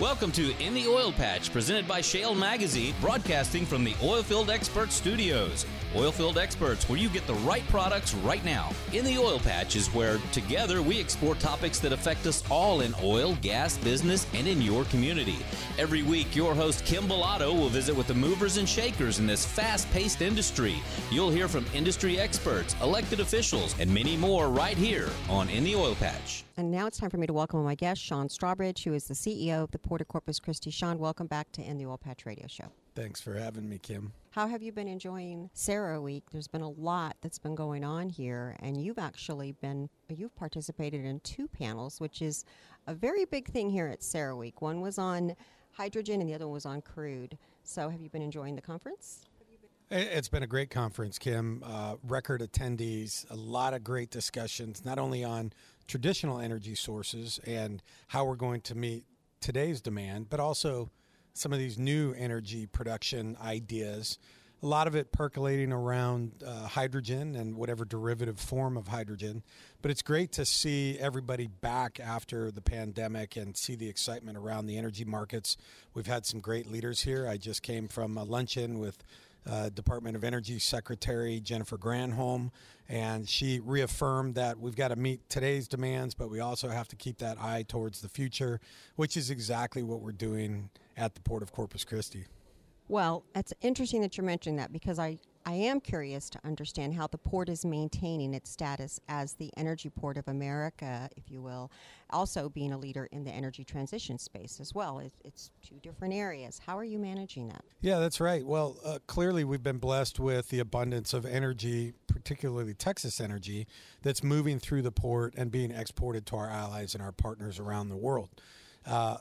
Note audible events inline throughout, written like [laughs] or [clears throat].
Welcome to In the Oil Patch, presented by Shale Magazine, broadcasting from the Oilfield Expert Studios. Oilfield Experts, where you get the right products right now. In the Oil Patch is where, together, we explore topics that affect us all in oil, gas, business, and in your community. Every week, your host, Kim Bellotto, will visit with the movers and shakers in this fast paced industry. You'll hear from industry experts, elected officials, and many more right here on In the Oil Patch. And now it's time for me to welcome my guest, Sean Strawbridge, who is the CEO of the Port of Corpus Christi. Sean, welcome back to In the Oil Patch Radio Show. Thanks for having me, Kim. How have you been enjoying CERAWeek? There's been a lot that's been going on here, and you've actually been you've participated in two panels, which is a very big thing here at CERAWeek. One was on hydrogen, and the other one was on crude. So, have you been enjoying the conference? It's been a great conference, Kim. Uh, record attendees, a lot of great discussions, not only on traditional energy sources and how we're going to meet today's demand, but also some of these new energy production ideas. A lot of it percolating around uh, hydrogen and whatever derivative form of hydrogen. But it's great to see everybody back after the pandemic and see the excitement around the energy markets. We've had some great leaders here. I just came from a luncheon with uh, Department of Energy Secretary Jennifer Granholm, and she reaffirmed that we've got to meet today's demands, but we also have to keep that eye towards the future, which is exactly what we're doing at the Port of Corpus Christi. Well, it's interesting that you're mentioning that because I, I am curious to understand how the port is maintaining its status as the energy port of America, if you will, also being a leader in the energy transition space as well. It, it's two different areas. How are you managing that? Yeah, that's right. Well, uh, clearly we've been blessed with the abundance of energy, particularly Texas energy, that's moving through the port and being exported to our allies and our partners around the world. Uh,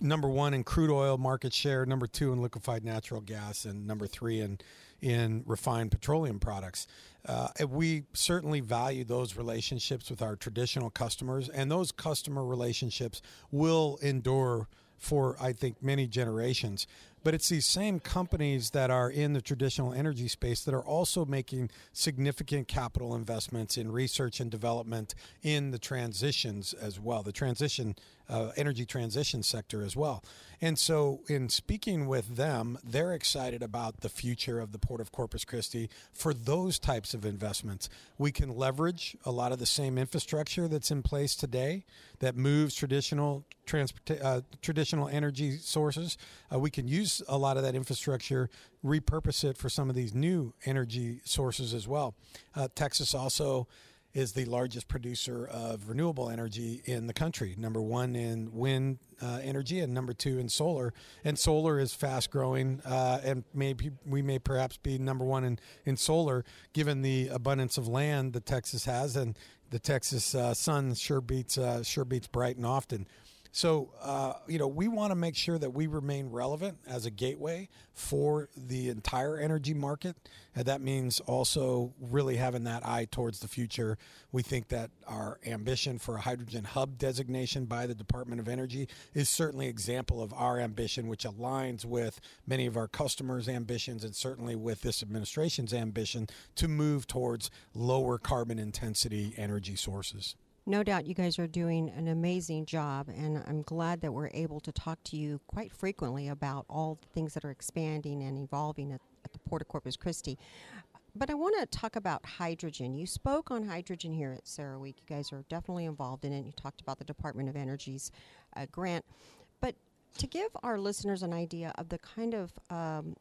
number one in crude oil market share, number two in liquefied natural gas, and number three in in refined petroleum products. Uh, we certainly value those relationships with our traditional customers, and those customer relationships will endure for I think many generations. But it's these same companies that are in the traditional energy space that are also making significant capital investments in research and development in the transitions as well, the transition, uh, energy transition sector as well. And so, in speaking with them, they're excited about the future of the Port of Corpus Christi for those types of investments. We can leverage a lot of the same infrastructure that's in place today that moves traditional transport, uh, traditional energy sources. Uh, we can use a lot of that infrastructure, repurpose it for some of these new energy sources as well. Uh, Texas also is the largest producer of renewable energy in the country. Number one in wind uh, energy, and number two in solar. And solar is fast growing, uh, and maybe we may perhaps be number one in, in solar, given the abundance of land that Texas has, and the Texas uh, sun sure beats uh, sure beats Brighton often. So, uh, you know, we want to make sure that we remain relevant as a gateway for the entire energy market. And that means also really having that eye towards the future. We think that our ambition for a hydrogen hub designation by the Department of Energy is certainly an example of our ambition, which aligns with many of our customers' ambitions and certainly with this administration's ambition to move towards lower carbon intensity energy sources no doubt you guys are doing an amazing job, and I'm glad that we're able to talk to you quite frequently about all the things that are expanding and evolving at, at the Port of Corpus Christi. But I want to talk about hydrogen. You spoke on hydrogen here at CERAWeek. You guys are definitely involved in it. You talked about the Department of Energy's uh, grant. But to give our listeners an idea of the kind of um,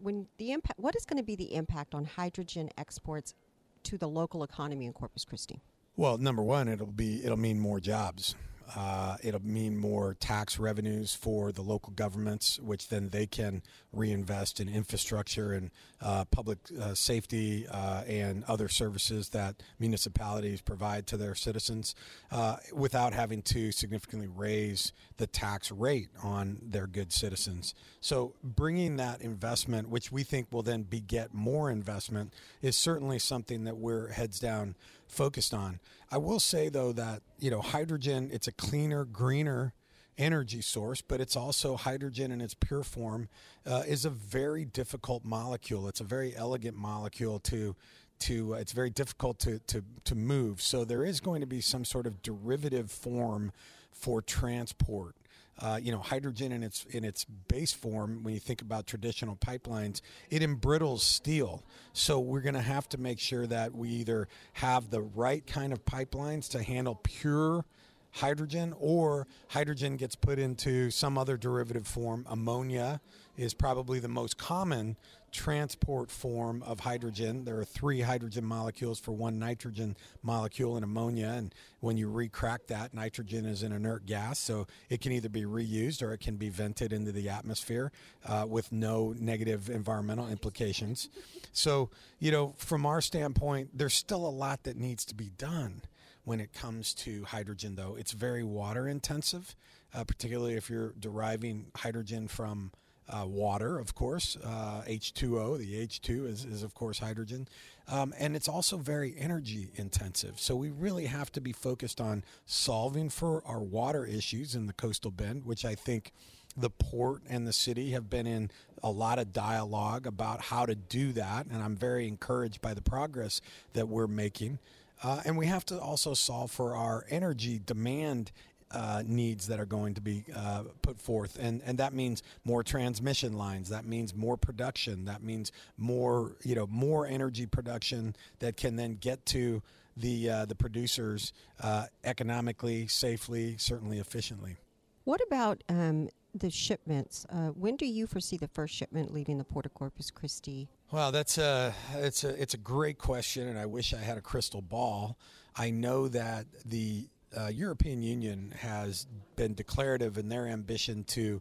when the impact, what is going to be the impact on hydrogen exports to the local economy in Corpus Christi? Well, number one, it'll be it'll mean more jobs. Uh, it'll mean more tax revenues for the local governments, which then they can reinvest in infrastructure and uh, public uh, safety uh, and other services that municipalities provide to their citizens uh, without having to significantly raise the tax rate on their good citizens. So, bringing that investment, which we think will then beget more investment, is certainly something that we're heads down focused on. I will say though that you know hydrogen it's a cleaner, greener energy source, but it's also hydrogen in its pure form uh, is a very difficult molecule. It's a very elegant molecule to to uh, it's very difficult to, to to move. So there is going to be some sort of derivative form for transport uh, you know, hydrogen in its in its base form, when you think about traditional pipelines, it embrittles steel. So we're going to have to make sure that we either have the right kind of pipelines to handle pure hydrogen or hydrogen gets put into some other derivative form. Ammonia is probably the most common transport form of hydrogen. There are three hydrogen molecules for one nitrogen molecule in ammonia. And when you recrack that, nitrogen is an inert gas. So it can either be reused or it can be vented into the atmosphere uh, with no negative environmental implications. So, you know, from our standpoint, there's still a lot that needs to be done when it comes to hydrogen, though. It's very water intensive, uh, particularly if you're deriving hydrogen from uh, water, of course, uh, H2O. The H2 is, is of course, hydrogen. Um, and it's also very energy intensive. So we really have to be focused on solving for our water issues in the coastal bend, which I think the port and the city have been in a lot of dialogue about how to do that. And I'm very encouraged by the progress that we're making. Uh, and we have to also solve for our energy demand uh, needs that are going to be uh, put forth, and and that means more transmission lines. That means more production. That means more you know more energy production that can then get to the uh, the producers uh, economically, safely, certainly efficiently. What about um, the shipments? Uh, when do you foresee the first shipment leaving the Port of Corpus Christi? Well, that's a it's a it's a great question, and I wish I had a crystal ball. I know that the uh, European Union has been declarative in their ambition to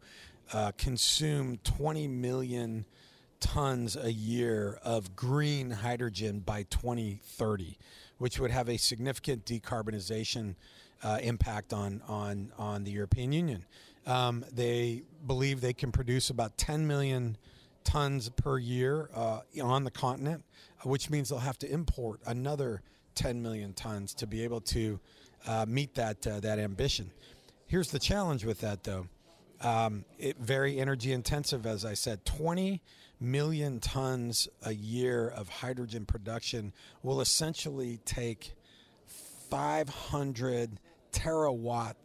uh, consume 20 million tons a year of green hydrogen by 2030, which would have a significant decarbonization uh, impact on, on, on the European Union. Um, they believe they can produce about 10 million tons per year uh, on the continent, which means they'll have to import another 10 million tons to be able to uh, meet that uh, that ambition. Here's the challenge with that, though. Um, it very energy intensive, as I said. 20 million tons a year of hydrogen production will essentially take 500 terawatt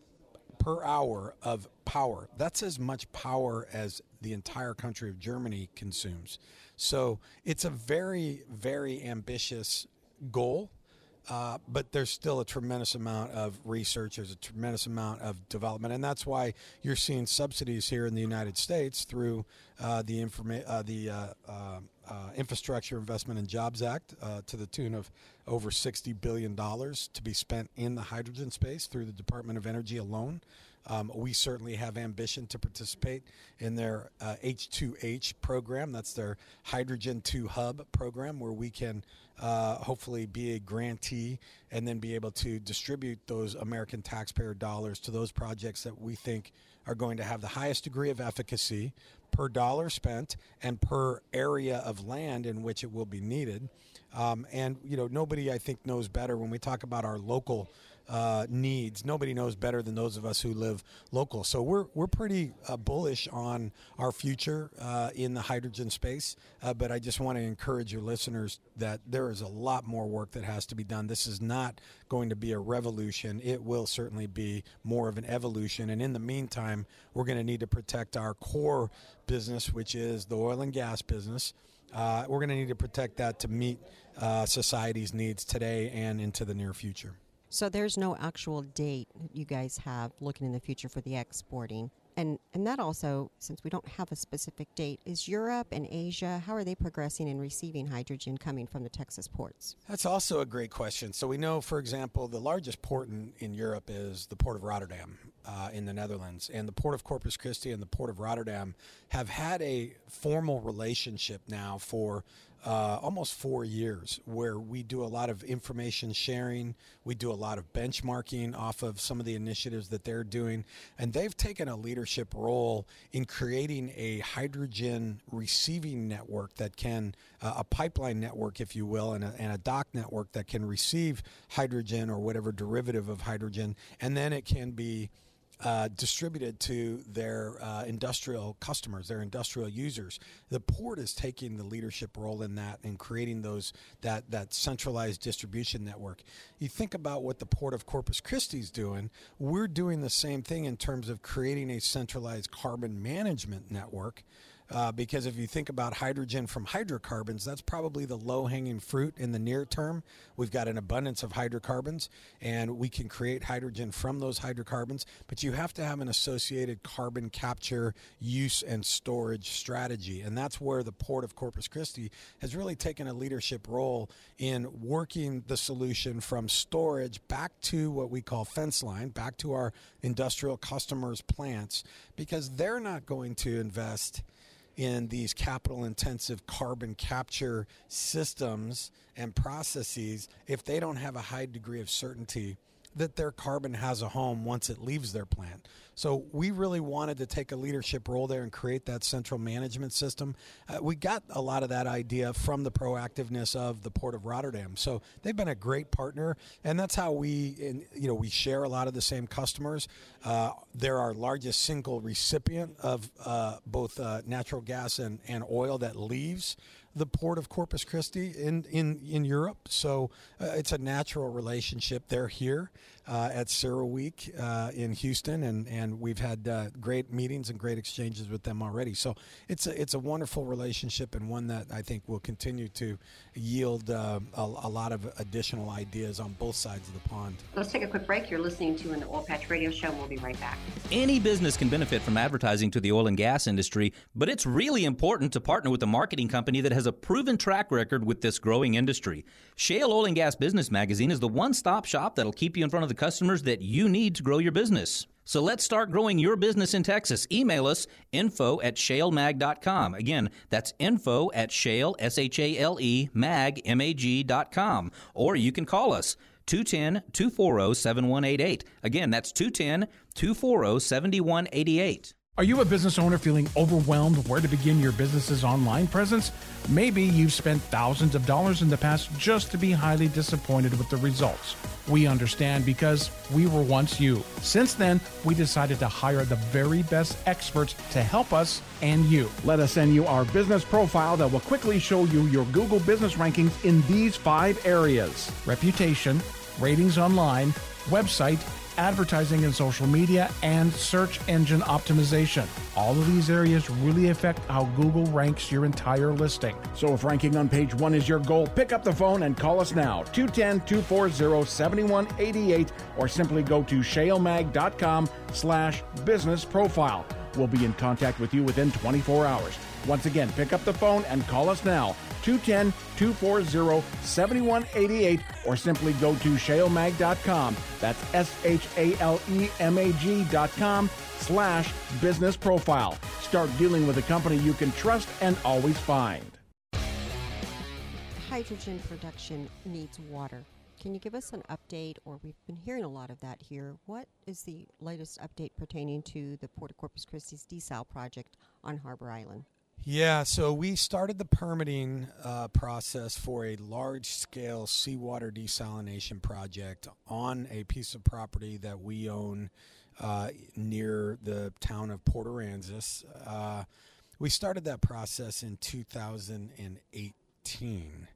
per hour of power. That's as much power as the entire country of Germany consumes. So it's a very, very ambitious goal. Uh, but there's still a tremendous amount of research. There's a tremendous amount of development, and that's why you're seeing subsidies here in the United States through uh, the informa- uh, the uh, uh, uh, Infrastructure Investment and Jobs Act to the tune of over 60 billion dollars to be spent in the hydrogen space through the Department of Energy alone. Um, we certainly have ambition to participate in their uh, H2H program. That's their Hydrogen 2 Hub program, where we can uh, hopefully be a grantee and then be able to distribute those American taxpayer dollars to those projects that we think are going to have the highest degree of efficacy per dollar spent and per area of land in which it will be needed. Um, and you know, nobody I think knows better when we talk about our local uh, needs. Nobody knows better than those of us who live local. So we're we're pretty uh, bullish on our future uh, in the hydrogen space. Uh, but I just want to encourage your listeners that there is a lot more work that has to be done. This is not going to be a revolution. It will certainly be more of an evolution. And in the meantime, we're going to need to protect our core business, which is the oil and gas business. Uh, we're going to need to protect that to meet uh, society's needs today and into the near future. So there's no actual date you guys have looking in the future for the exporting. And and that also, since we don't have a specific date, is Europe and Asia, how are they progressing in receiving hydrogen coming from the Texas ports? That's also a great question. So we know, for example, the largest port in, in Europe is the port of Rotterdam uh, in the Netherlands. And the port of Corpus Christi and the port of Rotterdam have had a formal relationship now for uh, almost four years where we do a lot of information sharing. We do a lot of benchmarking off of some of the initiatives that they're doing. And they've taken a leadership role in creating a hydrogen receiving network that can, uh, a pipeline network, if you will, and a, and a dock network that can receive hydrogen or whatever derivative of hydrogen. And then it can be uh, distributed to their uh, industrial customers, their industrial users. The port is taking the leadership role in that and creating those that that centralized distribution network. You think about what the port of Corpus Christi is doing. We're doing the same thing in terms of creating a centralized carbon management network uh, because if you think about hydrogen from hydrocarbons, that's probably the low hanging fruit in the near term. We've got an abundance of hydrocarbons and we can create hydrogen from those hydrocarbons, but you have to have an associated carbon capture, use, and storage strategy. And that's where the Port of Corpus Christi has really taken a leadership role in working the solution from storage back to what we call fence line, back to our industrial customers' plants, because they're not going to invest in these capital intensive carbon capture systems and processes if they don't have a high degree of certainty that their carbon has a home once it leaves their plant. So we really wanted to take a leadership role there and create that central management system. Uh, we got a lot of that idea from the proactiveness of the Port of Rotterdam. So they've been a great partner, and that's how we, you know, we share a lot of the same customers. Uh, they're our largest single recipient of uh, both uh, natural gas and, and oil that leaves the port of Corpus Christi in in in Europe. So uh, it's a natural relationship. They're here uh, at CERAWeek uh, in Houston, and, and we've had uh, great meetings and great exchanges with them already. So it's a, it's a wonderful relationship and one that I think will continue to yield uh, a, a, lot of additional ideas on both sides of the pond. Let's take a quick break. You're listening to an Oil Patch Radio Show, and we'll be right back. Any business can benefit from advertising to the oil and gas industry, but it's really important to partner with a marketing company that has a proven track record with this growing industry. Shale Oil and Gas Business Magazine is the one stop shop that'll keep you in front of the customers that you need to grow your business. So let's start growing your business in Texas. Email us info at shalemag.com. Again, that's info at shale, S H A L E, mag, M A G.com. Or you can call us 210 240 7188. Again, that's 210 240 7188. Are you a business owner feeling overwhelmed where to begin your business's online presence? Maybe you've spent thousands of dollars in the past just to be highly disappointed with the results. We understand because we were once you. Since then, we decided to hire the very best experts to help us and you. Let us send you our business profile that will quickly show you your Google business rankings in these five areas reputation, ratings online, website, advertising and social media, and search engine optimization. All of these areas really affect how Google ranks your entire listing. So if ranking on page one is your goal, pick up the phone and call us now, 210 240 7188, or simply go to shalemag.com slash business profile. We'll be in contact with you within 24 hours. Once again, pick up the phone and call us now, 210 240 7188, or simply go to shalemag.com. That's S H A L E M A G.com slash business profile. Start dealing with a company you can trust and always find. Hydrogen production needs water. Can you give us an update, or we've been hearing a lot of that here? What is the latest update pertaining to the Port of Corpus Christi's desal project on Harbor Island? Yeah, so we started the permitting uh, process for a large scale seawater desalination project on a piece of property that we own uh, near the town of Port Aransas. Uh, we started that process in 2018.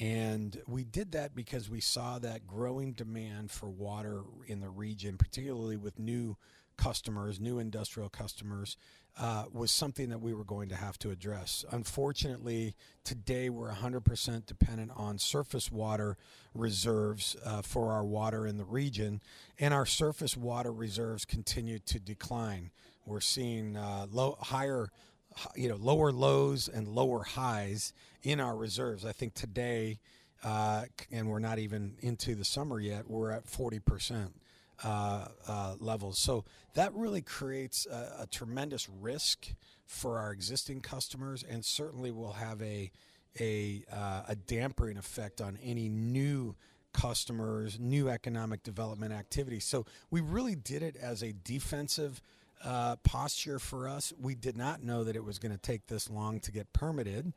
And we did that because we saw that growing demand for water in the region, particularly with new customers, new industrial customers, uh, was something that we were going to have to address. Unfortunately, today we're 100% dependent on surface water reserves uh, for our water in the region, and our surface water reserves continue to decline. We're seeing uh, low, higher, you know, lower lows and lower highs in our reserves. I think today, uh, and we're not even into the summer yet, we're at 40 percent uh, uh, levels. So that really creates a, a, tremendous risk for our existing customers, and certainly will have a a, uh, a dampering effect on any new customers, new economic development activity. So we really did it as a defensive. Uh, posture for us. We did not know that it was going to take this long to get permitted.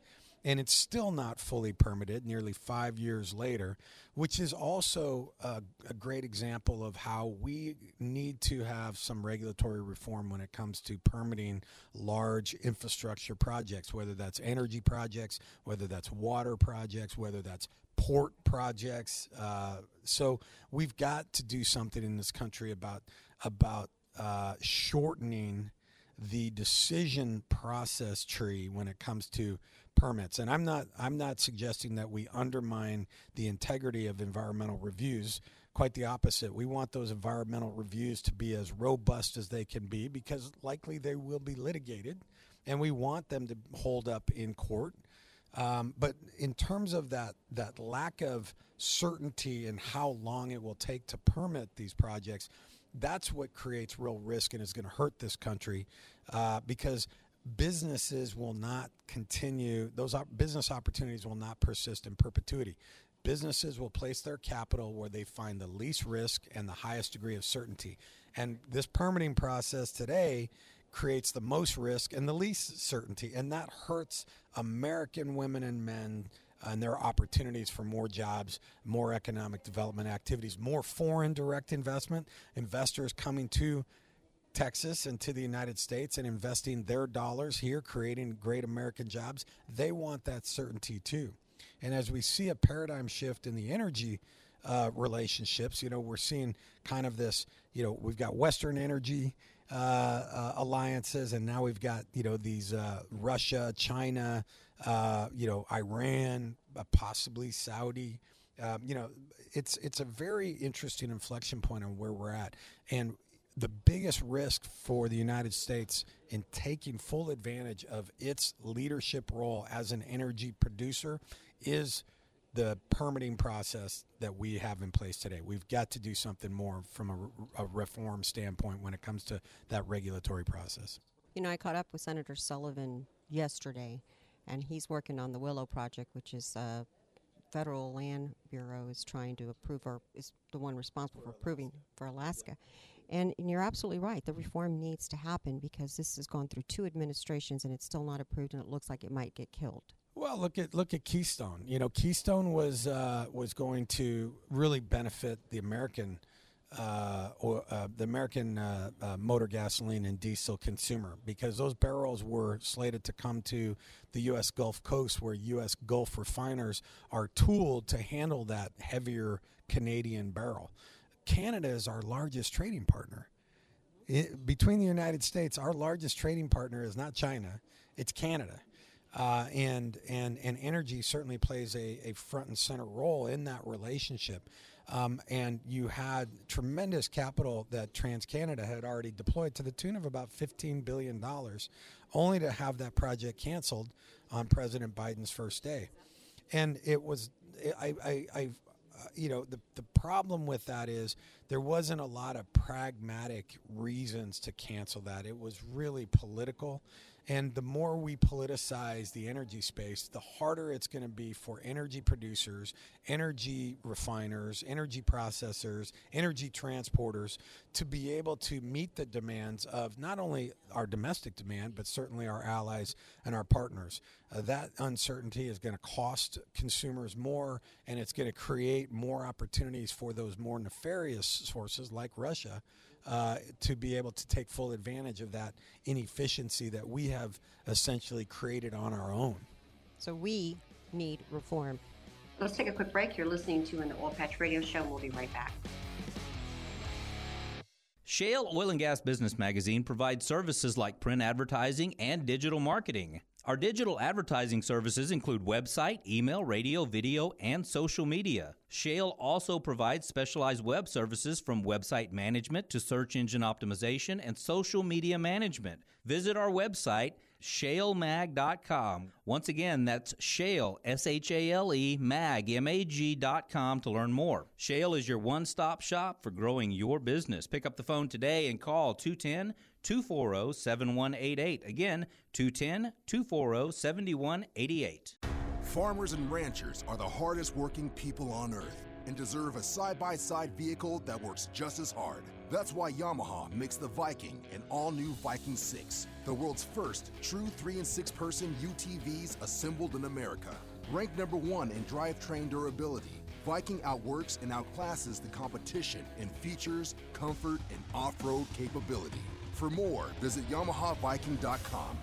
And it's still not fully permitted nearly five years later, which is also a, a, great example of how we need to have some regulatory reform when it comes to permitting large infrastructure projects, whether that's energy projects, whether that's water projects, whether that's port projects. Uh, so we've got to do something in this country about about uh, shortening the decision process tree when it comes to permits. And I'm not I'm not suggesting that we undermine the integrity of environmental reviews. Quite the opposite. We want those environmental reviews to be as robust as they can be because likely they will be litigated, and we want them to hold up in court. Um, but in terms of that that lack of certainty and how long it will take to permit these projects, that's what creates real risk and is going to hurt this country uh, because businesses will not continue, those op- business opportunities will not persist in perpetuity. Businesses will place their capital where they find the least risk and the highest degree of certainty. And this permitting process today creates the most risk and the least certainty. And that hurts American women and men and their opportunities for more jobs, more economic development activities, more foreign direct investment, investors coming to Texas and to the United States and investing their dollars here, creating great American jobs, they want that certainty too. And as we see a paradigm shift in the energy uh, relationships, you know, we're seeing kind of this, you know, we've got Western energy uh, uh, alliances, and now we've got, you know, these uh, Russia, China, uh, you know, Iran, uh, possibly Saudi. Um, you know, it's it's a very interesting inflection point on where we're at, and the biggest risk for the United States in taking full advantage of its leadership role as an energy producer is the permitting process that we have in place today. We've got to do something more from a, a, reform standpoint when it comes to that regulatory process. You know, I caught up with Senator Sullivan yesterday, and he's working on the Willow Project, which is uh, federal land bureau is trying to approve or is the one responsible for approving for Alaska. And, and, you're absolutely right. The reform needs to happen because this has gone through two administrations and it's still not approved, and it looks like it might get killed. Well, look at look at Keystone. You know, Keystone was uh, was going to really benefit the American uh, or uh, the American uh, uh, motor gasoline and diesel consumer because those barrels were slated to come to the U.S. Gulf Coast, where U.S. Gulf refiners are tooled to handle that heavier Canadian barrel. Canada is our largest trading partner. It, between the United States, our largest trading partner is not China, it's Canada. Uh, and, and, and energy certainly plays a, a front and center role in that relationship. Um, and you had tremendous capital that TransCanada had already deployed to the tune of about $15 billion, only to have that project canceled on President Biden's first day. And it was, I, I, I you know, the, the problem with that is there wasn't a lot of pragmatic reasons to cancel that. It was really political. And the more we politicize the energy space, the harder it's going to be for energy producers, energy refiners, energy processors, energy transporters to be able to meet the demands of not only our domestic demand, but certainly our allies and our partners. Uh, that uncertainty is going to cost consumers more, and it's going to create more opportunities for those more nefarious sources like Russia uh, to be able to take full advantage of that inefficiency that we have essentially created on our own. So we need reform. Let's take a quick break. You're listening to an Oil Patch Radio Show. We'll be right back. Shale Oil and Gas Business Magazine provides services like print advertising and digital marketing. Our digital advertising services include website, email, radio, video, and social media. Shale also provides specialized web services from website management to search engine optimization and social media management. Visit our website, shalemag.com. Once again, that's shale, S H A L E, mag, M A G.com to learn more. Shale is your one stop shop for growing your business. Pick up the phone today and call 210 240 7188. Again, 210 240 7188. Farmers and ranchers are the hardest working people on earth. and deserve a side by side vehicle that works just as hard. That's why Yamaha makes the Viking an all new Viking 6, the world's first true 3 and 6 person UTVs assembled in America. Ranked number one in drivetrain durability, Viking outworks and outclasses the competition in features, comfort, and off road capability. For more, visit YamahaViking.com.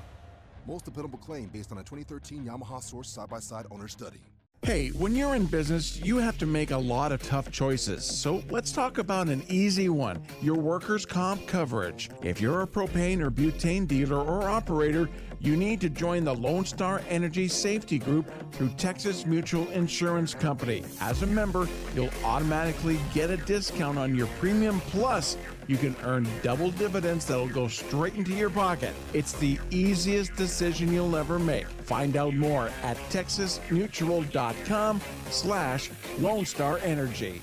Most dependable claim based on a 2013 Yamaha Source side by side owner study. Hey, when you're in business, you have to make a lot of tough choices. So let's talk about an easy one your workers' comp coverage. If you're a propane or butane dealer or operator, you need to join the Lone Star Energy Safety Group through Texas Mutual Insurance Company. As a member, you'll automatically get a discount on your premium plus you can earn double dividends that'll go straight into your pocket. It's the easiest decision you'll ever make. Find out more at texasmutual.com slash Lone Star Energy.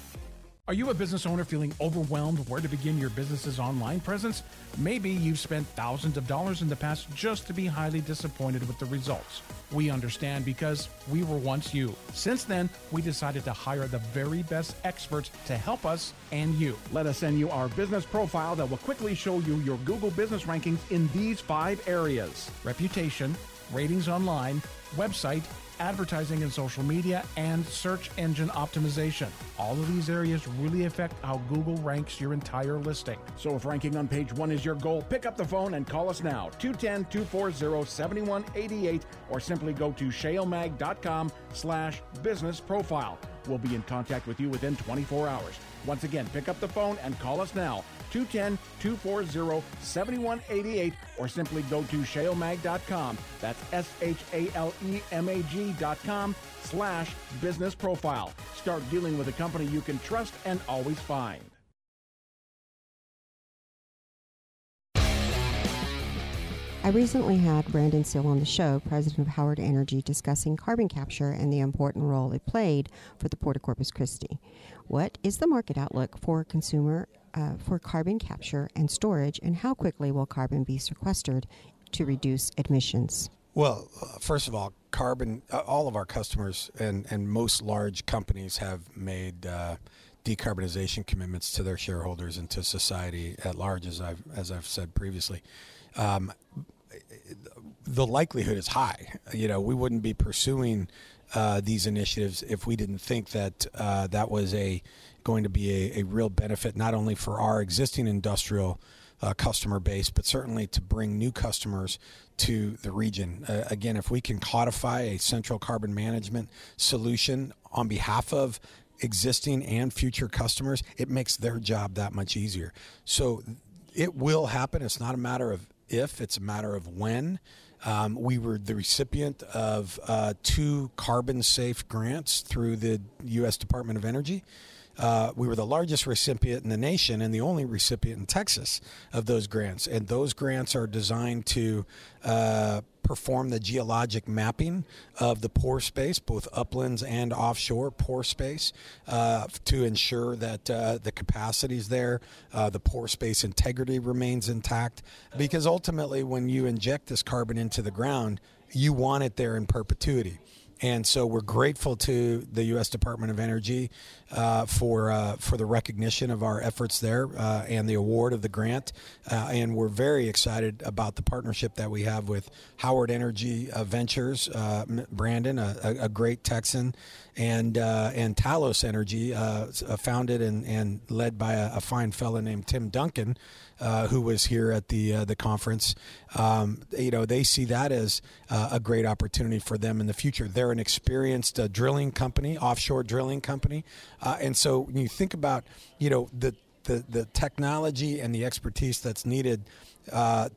Are you a business owner feeling overwhelmed where to begin your business's online presence? Maybe you've spent thousands of dollars in the past just to be highly disappointed with the results. We understand because we were once you. Since then, we decided to hire the very best experts to help us and you. Let us send you our business profile that will quickly show you your Google business rankings in these five areas reputation, ratings online, website, advertising and social media, and search engine optimization. All of these areas really affect how Google ranks your entire listing. So if ranking on page one is your goal, pick up the phone and call us now, 210 240 7188, or simply go to shalemag.com slash business profile. We'll be in contact with you within 24 hours. Once again, pick up the phone and call us now, 210 240 7188, or simply go to shalemag.com. That's S H A L E M A G.com slash business profile. Start dealing with a company you can trust and always find. I recently had Brandon Seale on the show, president of Howard Energy, discussing carbon capture and the important role it played for the Port of Corpus Christi. What is the market outlook for consumer uh, for carbon capture and storage, and how quickly will carbon be sequestered to reduce emissions? Well, uh, first of all, carbon. Uh, all of our customers and and most large companies have made. Uh, decarbonization commitments to their shareholders and to society at large, as I've as I've said previously. Um, the likelihood is high. You know, we wouldn't be pursuing uh, these initiatives if we didn't think that uh, that was a going to be a, a, real benefit not only for our existing industrial uh, customer base, but certainly to bring new customers to the region. Uh, again, if we can codify a central carbon management solution on behalf of existing and future customers, it makes their job that much easier. So it will happen. It's not a matter of if, it's a matter of when. Um, we were the recipient of uh, two CarbonSAFE grants through the U.S. Department of Energy. Uh, we were the largest recipient in the nation and the only recipient in Texas of those grants. And those grants are designed to uh, perform the geologic mapping of the pore space, both uplands and offshore pore space, uh, to ensure that uh, the capacity is there, uh, the pore space integrity remains intact. Because ultimately, when you inject this carbon into the ground, you want it there in perpetuity. And so we're grateful to the U.S. Department of Energy uh, for uh, for the recognition of our efforts there uh, and the award of the grant. Uh, and we're very excited about the partnership that we have with Howard Energy uh, Ventures, uh, Brandon, a, a, great Texan, and and Talos Energy, founded and, and led by a, a fine fellow named Tim Duncan uh, who was here at the uh, the conference. Um, you know, they see that as uh, a great opportunity for them in the future. They're an experienced uh, drilling company, offshore drilling company, uh, and so when you think about you know the the, the technology and the expertise that's needed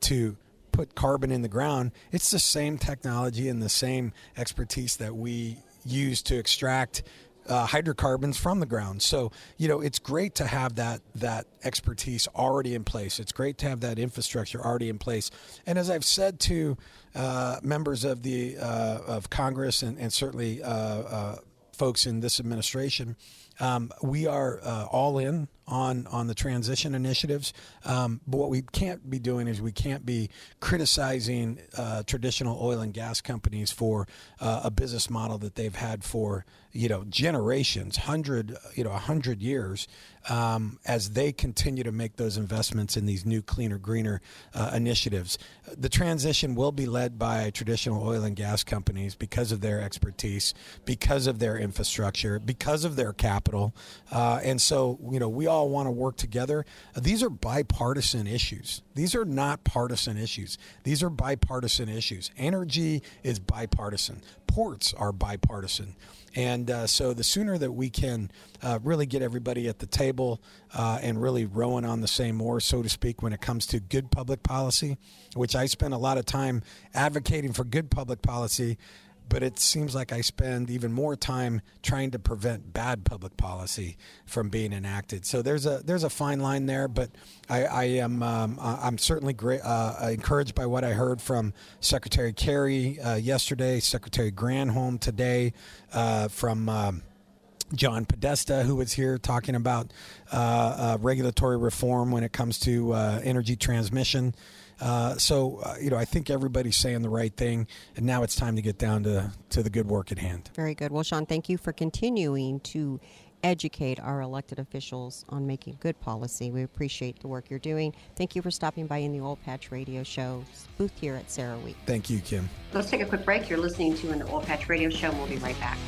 to put carbon in the ground, it's the same technology and the same expertise that we use to extract uh, hydrocarbons from the ground. So you know it's great to have that that expertise already in place. It's great to have that infrastructure already in place. And as I've said to uh, members of the uh, of Congress and, and certainly uh, uh, folks in this administration, Um, we are uh, all in on on the transition initiatives. Um, but what we can't be doing is we can't be criticizing uh, traditional oil and gas companies for uh, a business model that they've had for you know generations, hundred you know hundred years, um, as they continue to make those investments in these new cleaner, greener uh, initiatives. The transition will be led by traditional oil and gas companies because of their expertise, because of their infrastructure, because of their capital, uh, and so you know we all want to work together. These are bipartisan issues. These are not partisan issues. These are bipartisan issues. Energy is bipartisan. Ports are bipartisan. And uh, so the sooner that we can uh, really get everybody at the table uh, and really rowing on the same oar, so to speak, when it comes to good public policy, which I spend a lot of time advocating for good public policy but it seems like I spend even more time trying to prevent bad public policy from being enacted. So there's a there's a fine line there, but I, I am um, I'm certainly great, uh, encouraged by what I heard from Secretary Kerry uh, yesterday, Secretary Granholm today, uh, from. Um, John Podesta, who was here talking about uh, uh, regulatory reform when it comes to uh, energy transmission. Uh, so, uh, you know, I think everybody's saying the right thing, and now it's time to get down to, to the good work at hand. Very good. Well, Sean, thank you for continuing to educate our elected officials on making good policy. We appreciate the work you're doing. Thank you for stopping by in the Oil Patch Radio Show booth here at CERAWeek. Thank you, Kim. Let's take a quick break. You're listening to an Oil Patch Radio Show, and we'll be right back.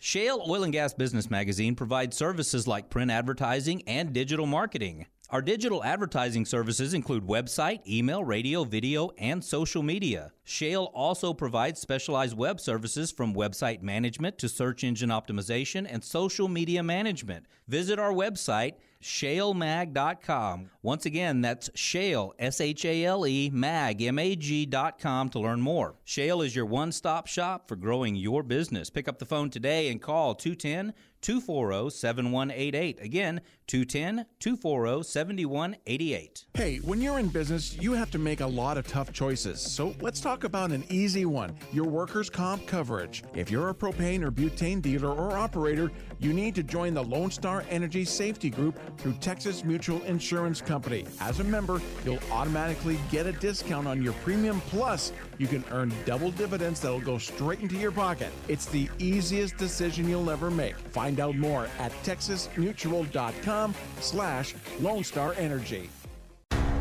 Shale Oil and Gas Business Magazine provides services like print advertising and digital marketing. Our digital advertising services include website, email, radio, video, and social media. Shale also provides specialized web services from website management to search engine optimization and social media management. Visit our website, shalemag.com. Once again, that's shale, S H A L E, mag, M A G.com to learn more. Shale is your one stop shop for growing your business. Pick up the phone today and call 210 240 7188. Again, 210 240 7188. Hey, when you're in business, you have to make a lot of tough choices. So let's talk about an easy one your workers' comp coverage. If you're a propane or butane dealer or operator, you need to join the Lone Star Energy Safety Group through Texas Mutual Insurance Company. As a member, you'll automatically get a discount on your premium, plus, you can earn double dividends that'll go straight into your pocket. It's the easiest decision you'll ever make. Find out more at texasmutual.com slash Lone Star Energy.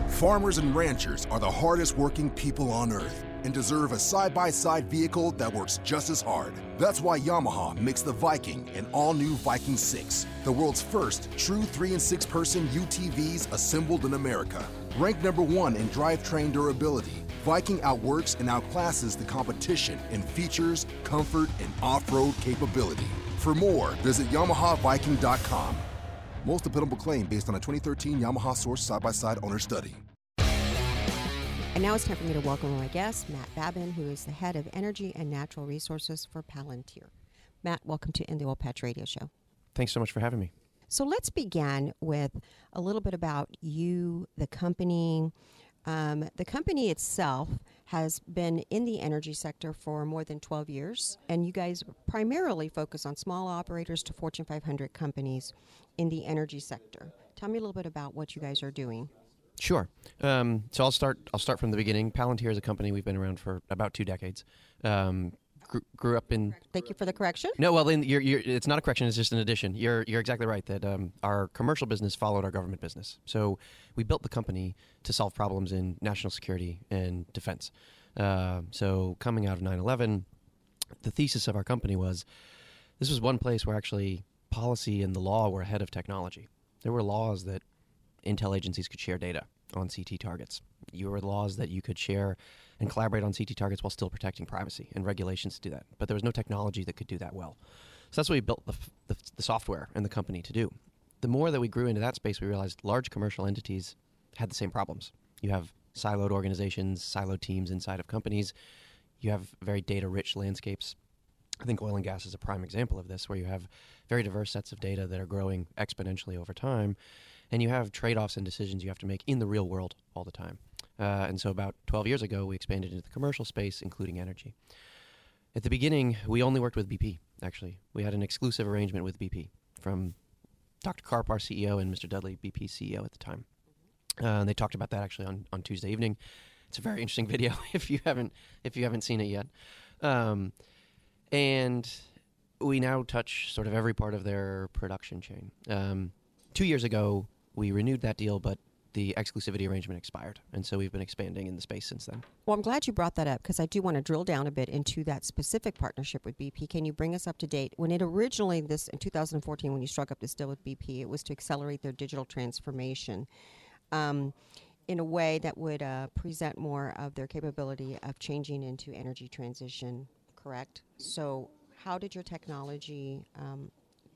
Farmers and ranchers are the hardest working people on earth and deserve a side by side vehicle that works just as hard. That's why Yamaha makes the Viking an all new Viking 6, the world's first true 3 and 6 person UTVs assembled in America. Ranked number one in drivetrain durability, Viking outworks and outclasses the competition in features, comfort, and off road capability. For more, visit YamahaViking.com. Most dependable claim based on a 2013 Yamaha Source side by side owner study. And now it's time for me to welcome my guest, Matt Babin, who is the head of Energy and Natural Resources for Palantir. Matt, welcome to In the Oil Patch Radio Show. Thanks so much for having me. So let's begin with a little bit about you, the company. Um, the company itself has been in the energy sector for more than 12 years, and you guys primarily focus on small operators to Fortune 500 companies in the energy sector. Tell me a little bit about what you guys are doing. Sure. Um, so I'll start. I'll start from the beginning. Palantir is a company we've been around for about two decades. Um, grew, grew, up in. Thank you for the correction. No, well, in, you're, you're, it's not a correction. It's just an addition. You're you're exactly right that um, our commercial business followed our government business. So we built the company to solve problems in national security and defense. Uh, so coming out of 9/11, the thesis of our company was this was one place where actually policy and the law were ahead of technology. There were laws that intel agencies could share data on CT targets. You were laws that you could share and collaborate on CT targets while still protecting privacy and regulations to do that. But there was no technology that could do that well. So that's what we built the, the, the software and the company to do. The more that we grew into that space, we realized large commercial entities had the same problems. You have siloed organizations, siloed teams inside of companies. You have very data rich landscapes. I think oil and gas is a prime example of this, where you have very diverse sets of data that are growing exponentially over time and you have trade-offs and decisions you have to make in the real world all the time. Uh, and so about 12 years ago, we expanded into the commercial space, including energy. At the beginning, we only worked with BP, actually. We had an exclusive arrangement with BP. from Dr. Karp, our CEO, and Mr. Dudley, BP CEO at the time. Uh, and they talked about that actually on, on Tuesday evening. It's a very interesting [laughs] video [laughs] if you haven't if you haven't seen it yet. Um, and we now touch sort of every part of their production chain. Um, two years ago, we renewed that deal, but the exclusivity arrangement expired, and so we've been expanding in the space since then. Well, I'm glad you brought that up because I do want to drill down a bit into that specific partnership with BP. Can you bring us up to date? When it originally this in 2014, when you struck up this deal with BP, it was to accelerate their digital transformation. Um, in a way that would uh, present more of their capability of changing into energy transition, correct? So, how did your technology um,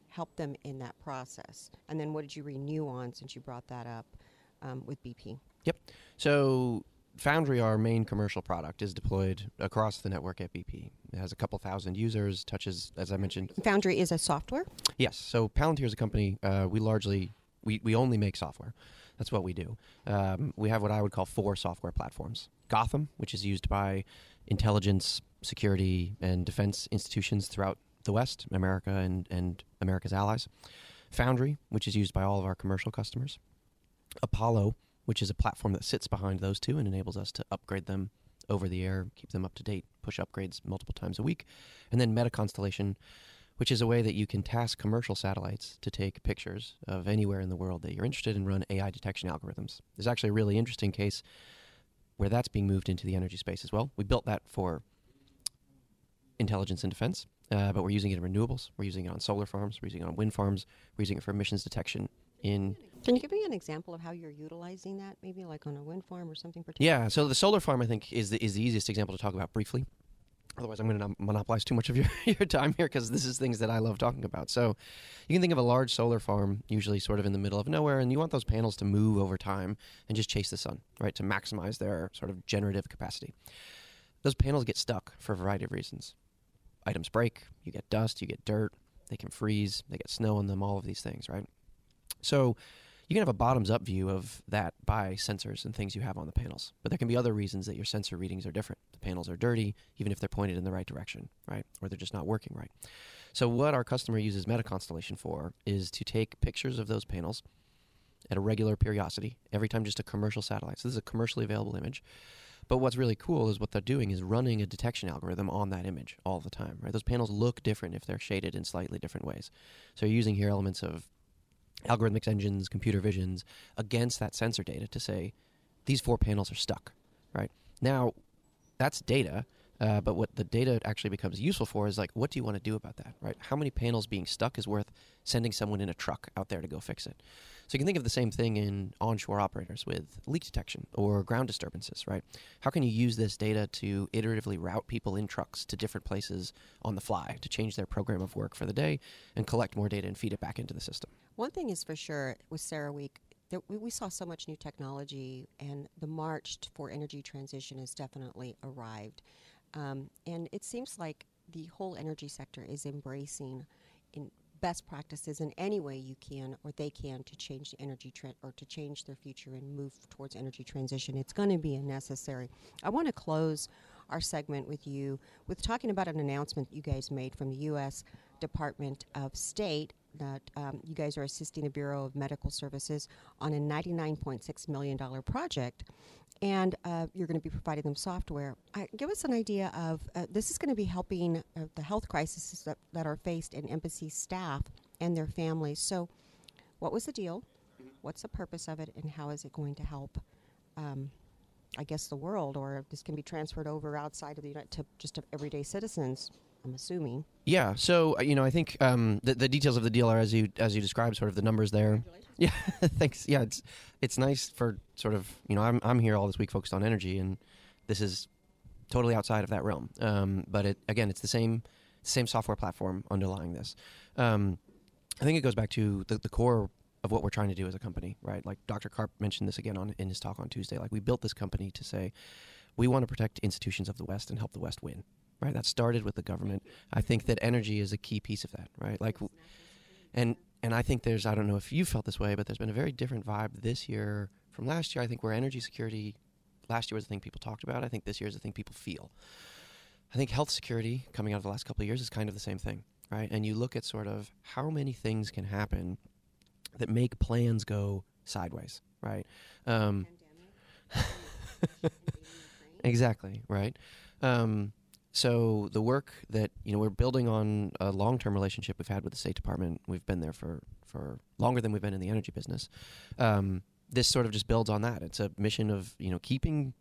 help them in that process? And then, what did you renew on since you brought that up um, with BP? Yep. So, Foundry, our main commercial product, is deployed across the network at BP. It has a couple thousand users, touches, as I mentioned. Foundry is a software? Yes. So, Palantir is a company, uh, we largely, we, we only make software. That's what we do. Um, we have what I would call four software platforms Gotham, which is used by intelligence, security, and defense institutions throughout the West, America, and, and America's allies. Foundry, which is used by all of our commercial customers. Apollo, which is a platform that sits behind those two and enables us to upgrade them over the air, keep them up to date, push upgrades multiple times a week. And then Meta Constellation, which is a way that you can task commercial satellites to take pictures of anywhere in the world that you're interested in run AI detection algorithms. There's actually a really interesting case where that's being moved into the energy space as well. We built that for intelligence and defense, uh, but we're using it in renewables. We're using it on solar farms. We're using it on wind farms. We're using it for emissions detection in. Can you give me an example of how you're utilizing that? Maybe like on a wind farm or something particular. Yeah. So the solar farm, I think, is the is the easiest example to talk about briefly. Otherwise, I'm going to monopolize too much of your, [laughs] your time here because this is things that I love talking about. So, you can think of a large solar farm, usually sort of in the middle of nowhere, and you want those panels to move over time and just chase the sun, right, to maximize their sort of generative capacity. Those panels get stuck for a variety of reasons. Items break, you get dust, you get dirt, they can freeze, they get snow on them, all of these things, right? So, you can have a bottoms up view of that by sensors and things you have on the panels. But there can be other reasons that your sensor readings are different. The panels are dirty, even if they're pointed in the right direction, right? Or they're just not working right. So, what our customer uses Meta Constellation for is to take pictures of those panels at a regular periodicity, every time just a commercial satellite. So, this is a commercially available image. But what's really cool is what they're doing is running a detection algorithm on that image all the time, right? Those panels look different if they're shaded in slightly different ways. So, you're using here elements of algorithmic engines, computer visions against that sensor data to say these four panels are stuck, right? Now, that's data, uh, but what the data actually becomes useful for is like, what do you want to do about that, right? How many panels being stuck is worth sending someone in a truck out there to go fix it? So you can think of the same thing in onshore operators with leak detection or ground disturbances, right? How can you use this data to iteratively route people in trucks to different places on the fly to change their program of work for the day and collect more data and feed it back into the system? One thing is for sure with CERAWeek, that we, we saw so much new technology, and the march for energy transition has definitely arrived. Um, and it seems like the whole energy sector is embracing in best practices in any way you can or they can to change the energy or to change their future and move towards energy transition. It's going to be necessary. I want to close our segment with you with talking about an announcement you guys made from the U.S. Department of State that um, you guys are assisting the Bureau of Medical Services on a $99.6 million project, and uh, you're going to be providing them software. Uh, give us an idea of uh, this is going to be helping uh, the health crises that, that are faced in embassy staff and their families. So, what was the deal? What's the purpose of it, and how is it going to help? Um, I guess the world, or this can be transferred over outside of the United to just everyday citizens. I'm assuming. Yeah. So uh, you know, I think um, the, the details of the deal are as you as you described, sort of the numbers there. Yeah. [laughs] thanks. Yeah. It's it's nice for sort of you know I'm I'm here all this week focused on energy, and this is totally outside of that realm. Um, but it again, it's the same same software platform underlying this. Um, I think it goes back to the, the core of what we're trying to do as a company, right? Like Dr. Karp mentioned this again on in his talk on Tuesday. Like we built this company to say we want to protect institutions of the West and help the West win right? That started with the government. I think that energy is a key piece of that, right? Like, and and I think there's I don't know if you felt this way, but there's been a very different vibe this year from last year. I think where energy security last year was the thing people talked about. I think this year is the thing people feel. I think health security coming out of the last couple of years is kind of the same thing, right? And you look at sort of how many things can happen that make plans go sideways, right? Um, [laughs] exactly, right? Um, so the work that you know we're building on a long-term relationship we've had with the State Department. We've been there for for longer than we've been in the energy business. Um, this sort of just builds on that. It's a mission of you know keeping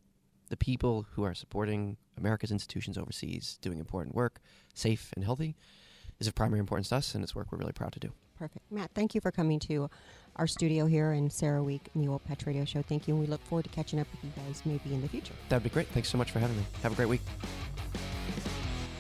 the people who are supporting America's institutions overseas doing important work safe and healthy is of primary importance to us, and it's work we're really proud to do. Perfect. Matt, thank you for coming to our studio here in in the Oil Patch Radio Show. Thank you, and we look forward to catching up with you guys maybe in the future. That'd be great. Thanks so much for having me. Have a great week.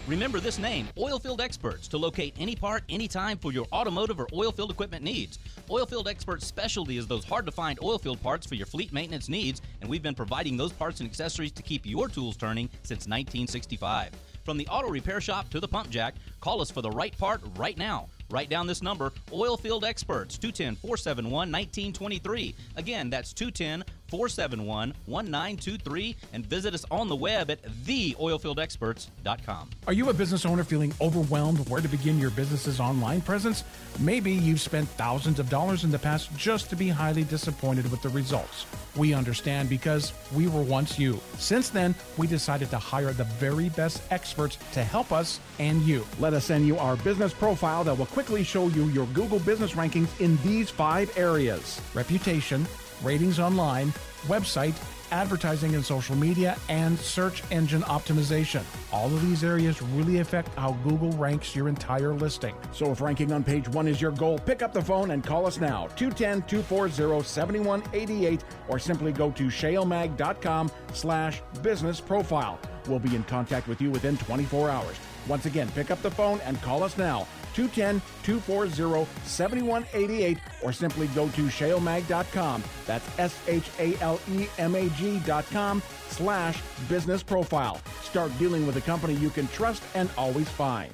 Remember this name, Oilfield Experts, to locate any part, anytime for your automotive or oilfield equipment needs. Oilfield Experts' specialty is those hard to find oilfield parts for your fleet maintenance needs, and we've been providing those parts and accessories to keep your tools turning since 1965. From the auto repair shop to the pump jack, call us for the right part right now. Write down this number Oilfield Experts, 210 471 1923. Again, that's 210 471 1923. And visit us on the web at theoilfieldexperts.com. Are you a business owner feeling overwhelmed where to begin your business's online presence? Maybe you've spent thousands of dollars in the past just to be highly disappointed with the results. We understand because we were once you. Since then, we decided to hire the very best experts to help us and you. Let us send you our business profile that will quickly show you your Google business rankings in these five areas reputation, ratings online, website, advertising and social media, and search engine optimization. All of these areas really affect how Google ranks your entire listing. So if ranking on page one is your goal, pick up the phone and call us now, 210 240 7188, or simply go to shalemag.com slash business profile. We'll be in contact with you within 24 hours. Once again, pick up the phone and call us now, 210 240 7188, or simply go to shalemag.com. That's S H A L E M A G.com slash business profile. Start dealing with a company you can trust and always find.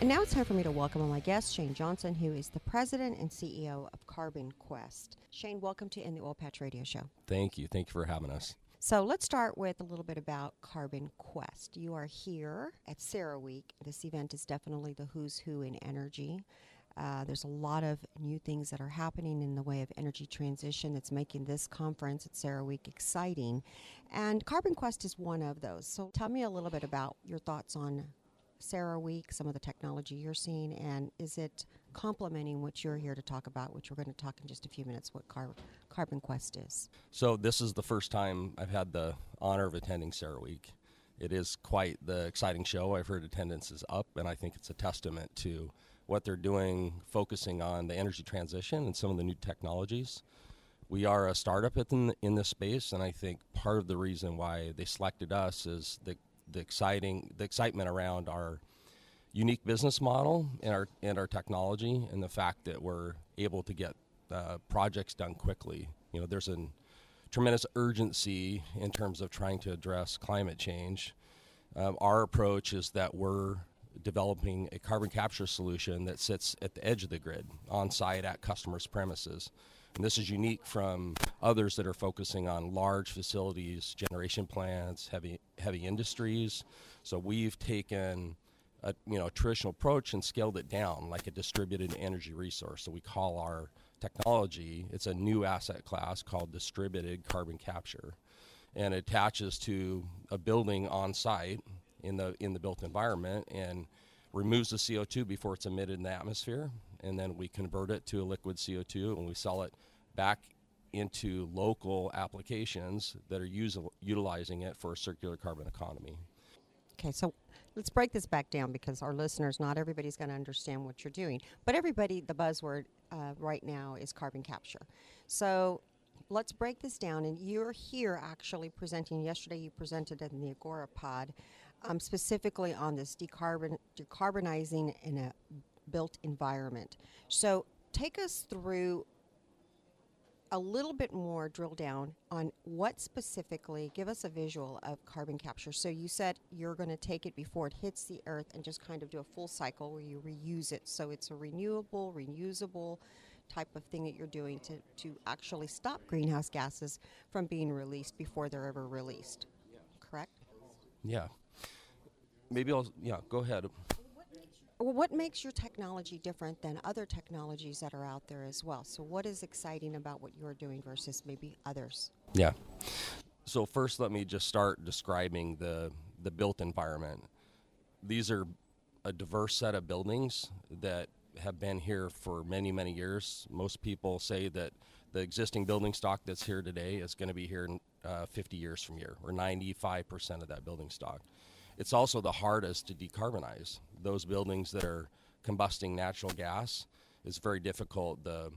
And now it's time for me to welcome on my guest, Shane Johnson, who is the president and CEO of Carbon Quest. Shane, welcome to In the Oil Patch Radio Show. Thank you. Thank you for having us. So let's start with a little bit about Carbon Quest. You are here at CERAWeek. This event is definitely the who's who in energy. Uh, there's a lot of new things that are happening in the way of energy transition that's making this conference at CERAWeek exciting. And Carbon Quest is one of those. So tell me a little bit about your thoughts on CERAWeek, some of the technology you're seeing, and is it complementing what you're here to talk about, which we're going to talk in just a few minutes, what Car- Carbon Quest is? So, this is the first time I've had the honor of attending CERAWeek. It is quite the exciting show. I've heard attendance is up, and I think it's a testament to what they're doing, focusing on the energy transition and some of the new technologies. We are a startup in, in this space, and I think part of the reason why they selected us is the the exciting the excitement around our unique business model and our and our technology and the fact that we're able to get uh, projects done quickly. You know, there's a tremendous urgency in terms of trying to address climate change. Um, our approach is that we're developing a carbon capture solution that sits at the edge of the grid, on site at customers' premises. And this is unique from others that are focusing on large facilities, generation plants, heavy heavy industries. So we've taken a you know a traditional approach and scaled it down like a distributed energy resource. So we call our technology it's a new asset class called distributed carbon capture, and attaches to a building on site in the in the built environment and removes the CO2 before it's emitted in the atmosphere and then we convert it to a liquid CO2 and we sell it back into local applications that are use, utilizing it for a circular carbon economy. Okay, so let's break this back down because our listeners, not everybody's going to understand what you're doing, but everybody, the buzzword uh, right now is carbon capture. So let's break this down. And you're here actually presenting. Yesterday, you presented in the Agora Pod, um, specifically on this decarbon decarbonizing in a built environment. So take us through a little bit more drill down on what specifically give us a visual of carbon capture. So you said you're going to take it before it hits the earth and just kind of do a full cycle where you reuse it. So it's a renewable reusable type of thing that you're doing to, to actually stop greenhouse gases from being released before they're ever released. Correct? Yeah. maybe I'll yeah go ahead. What makes your technology different than other technologies that are out there as well? So, what is exciting about what you're doing versus maybe others? Yeah. So first, let me just start describing the the built environment. These are a diverse set of buildings that have been here for many many years. Most people say that the existing building stock that's here today is going to be here uh, 50 years from here, or 95% of that building stock. It's also the hardest to decarbonize. Those buildings that are combusting natural gas is very difficult. The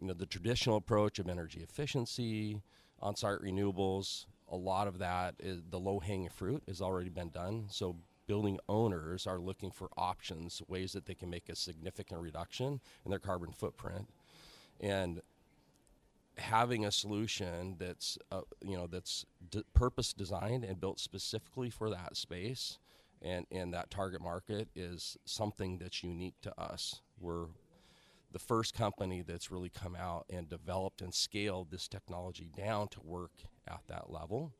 you know the traditional approach of energy efficiency, on-site renewables, a lot of that is the low-hanging fruit has already been done. So building owners are looking for options, ways that they can make a significant reduction in their carbon footprint. And having a solution that's uh, you know that's d- purpose designed and built specifically for that space and and that target market is something that's unique to us. We're the first company that's really come out and developed and scaled this technology down to work at that level.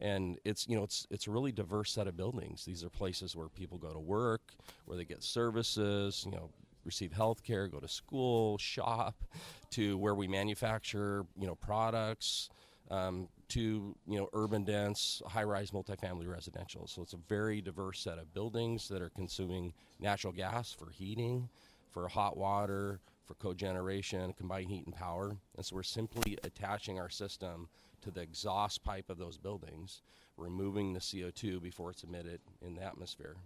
And it's you know it's it's a really diverse set of buildings. These are places where people go to work, where they get services, you know, receive health care, go to school, shop, to where we manufacture, you know, products, um, to you know, urban dense, high-rise multifamily residential. So it's a very diverse set of buildings that are consuming natural gas for heating, for hot water, for cogeneration, combined heat and power. And so we're simply attaching our system to the exhaust pipe of those buildings, removing the CO2 before it's emitted in the atmosphere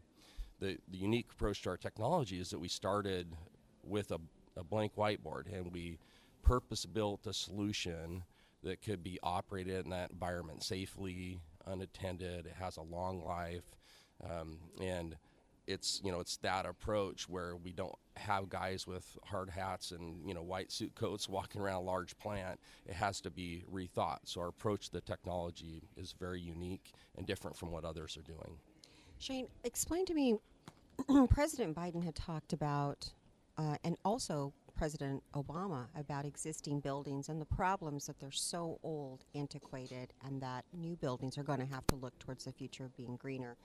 the, the unique approach to our technology is that we started with a, a blank whiteboard and we purpose built a solution that could be operated in that environment safely, unattended. It has a long life, um, and it's you know it's that approach where we don't have guys with hard hats and you know white suit coats walking around a large plant. It has to be rethought. So our approach to the technology is very unique and different from what others are doing. Shane, explain to me [clears throat] President Biden had talked about, uh, and also President Obama, about existing buildings and the problems that they're so old, antiquated, and that new buildings are going to have to look towards the future of being greener.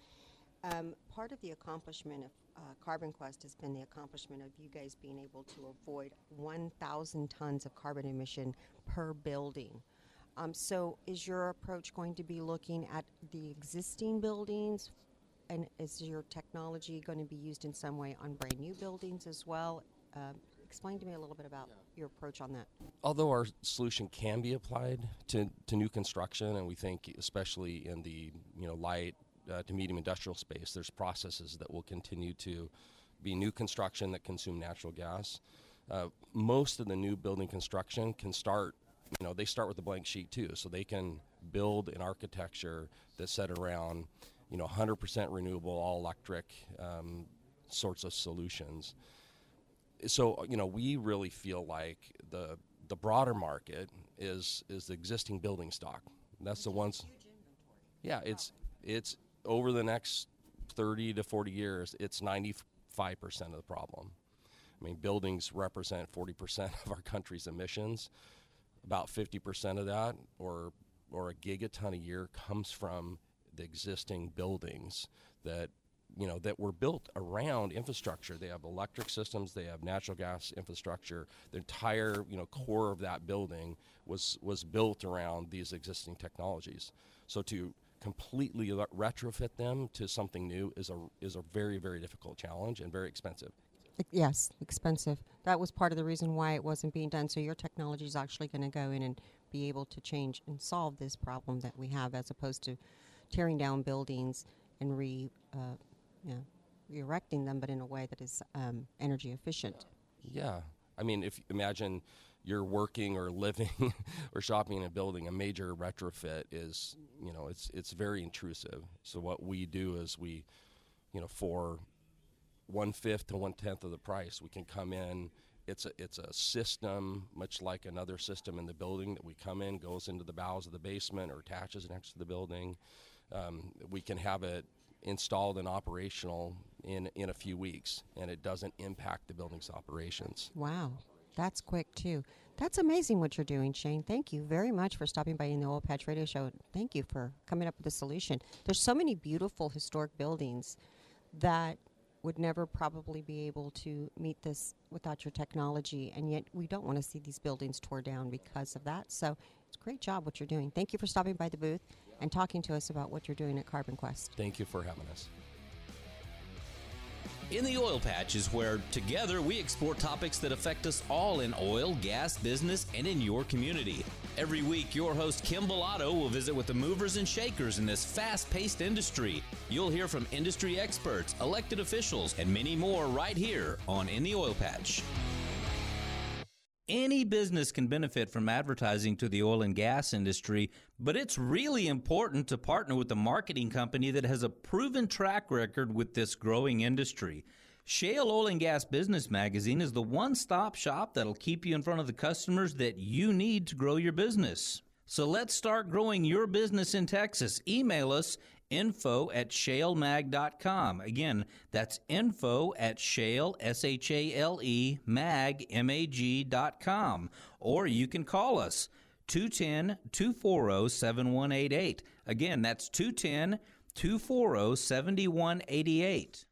Um, part of the accomplishment of uh, Carbon Quest has been the accomplishment of you guys being able to avoid 1,000 tons of carbon emission per building. Um, so, is your approach going to be looking at the existing buildings and is your technology going to be used in some way on brand new buildings as well? Uh, explain to me a little bit about your approach on that. Although our solution can be applied to, to new construction, and we think especially in the you know light uh, to medium industrial space, there's processes that will continue to be new construction that consume natural gas. Uh, most of the new building construction can start, you know, they start with a blank sheet too, so they can build an architecture that's set around you know 100% renewable, all electric um, sorts of solutions. So you know we really feel like the the broader market is is the existing building stock. That's the ones. Yeah, it's it's over the next 30 to 40 years, it's 95% of the problem. I mean, buildings represent 40% [laughs] of our country's emissions. About 50% of that, or or a gigaton a year, comes from the existing buildings that you know that were built around infrastructure. They have electric systems, they have natural gas infrastructure. The entire you know core of that building was was built around these existing technologies. So to completely retrofit them to something new is a is a very very difficult challenge and very expensive. Yes, expensive. That was part of the reason why it wasn't being done. So your technology is actually going to go in and be able to change and solve this problem that we have, as opposed to tearing down buildings and re, uh, yeah, re-erecting them, but in a way that is um, energy efficient. Yeah, I mean, if imagine you're working or living [laughs] or shopping in a building, a major retrofit is, you know, it's it's very intrusive. So what we do is we, you know, for one fifth to one tenth of the price, we can come in. It's a it's a system, much like another system in the building that we come in, goes into the bowels of the basement or attaches next to the building um, we can have it installed and operational in, in a few weeks, and it doesn't impact the building's operations. Wow, that's quick too. That's amazing what you're doing, Shane. Thank you very much for stopping by in the Oil Patch Radio Show. Thank you for coming up with a solution. There's so many beautiful historic buildings that would never probably be able to meet this without your technology, and yet we don't want to see these buildings tore down because of that. So it's a great job what you're doing. Thank you for stopping by the booth and talking to us about what you're doing at Carbon Quest. Thank you for having us. In the Oil Patch is where together we explore topics that affect us all in oil, gas, business, and in your community. Every week, your host Kim Bellotto will visit with the movers and shakers in this fast paced industry. You'll hear from industry experts, elected officials, and many more right here on In the Oil Patch. Any business can benefit from advertising to the oil and gas industry, but it's really important to partner with a marketing company that has a proven track record with this growing industry. Shale Oil and Gas Business Magazine is the one stop shop that'll keep you in front of the customers that you need to grow your business. So let's start growing your business in Texas. Email us info at shalemag.com. Again, that's info at shale, S H A L E, mag, M A G dot com. Or you can call us 210 240 7188. Again, that's 210 240 7188.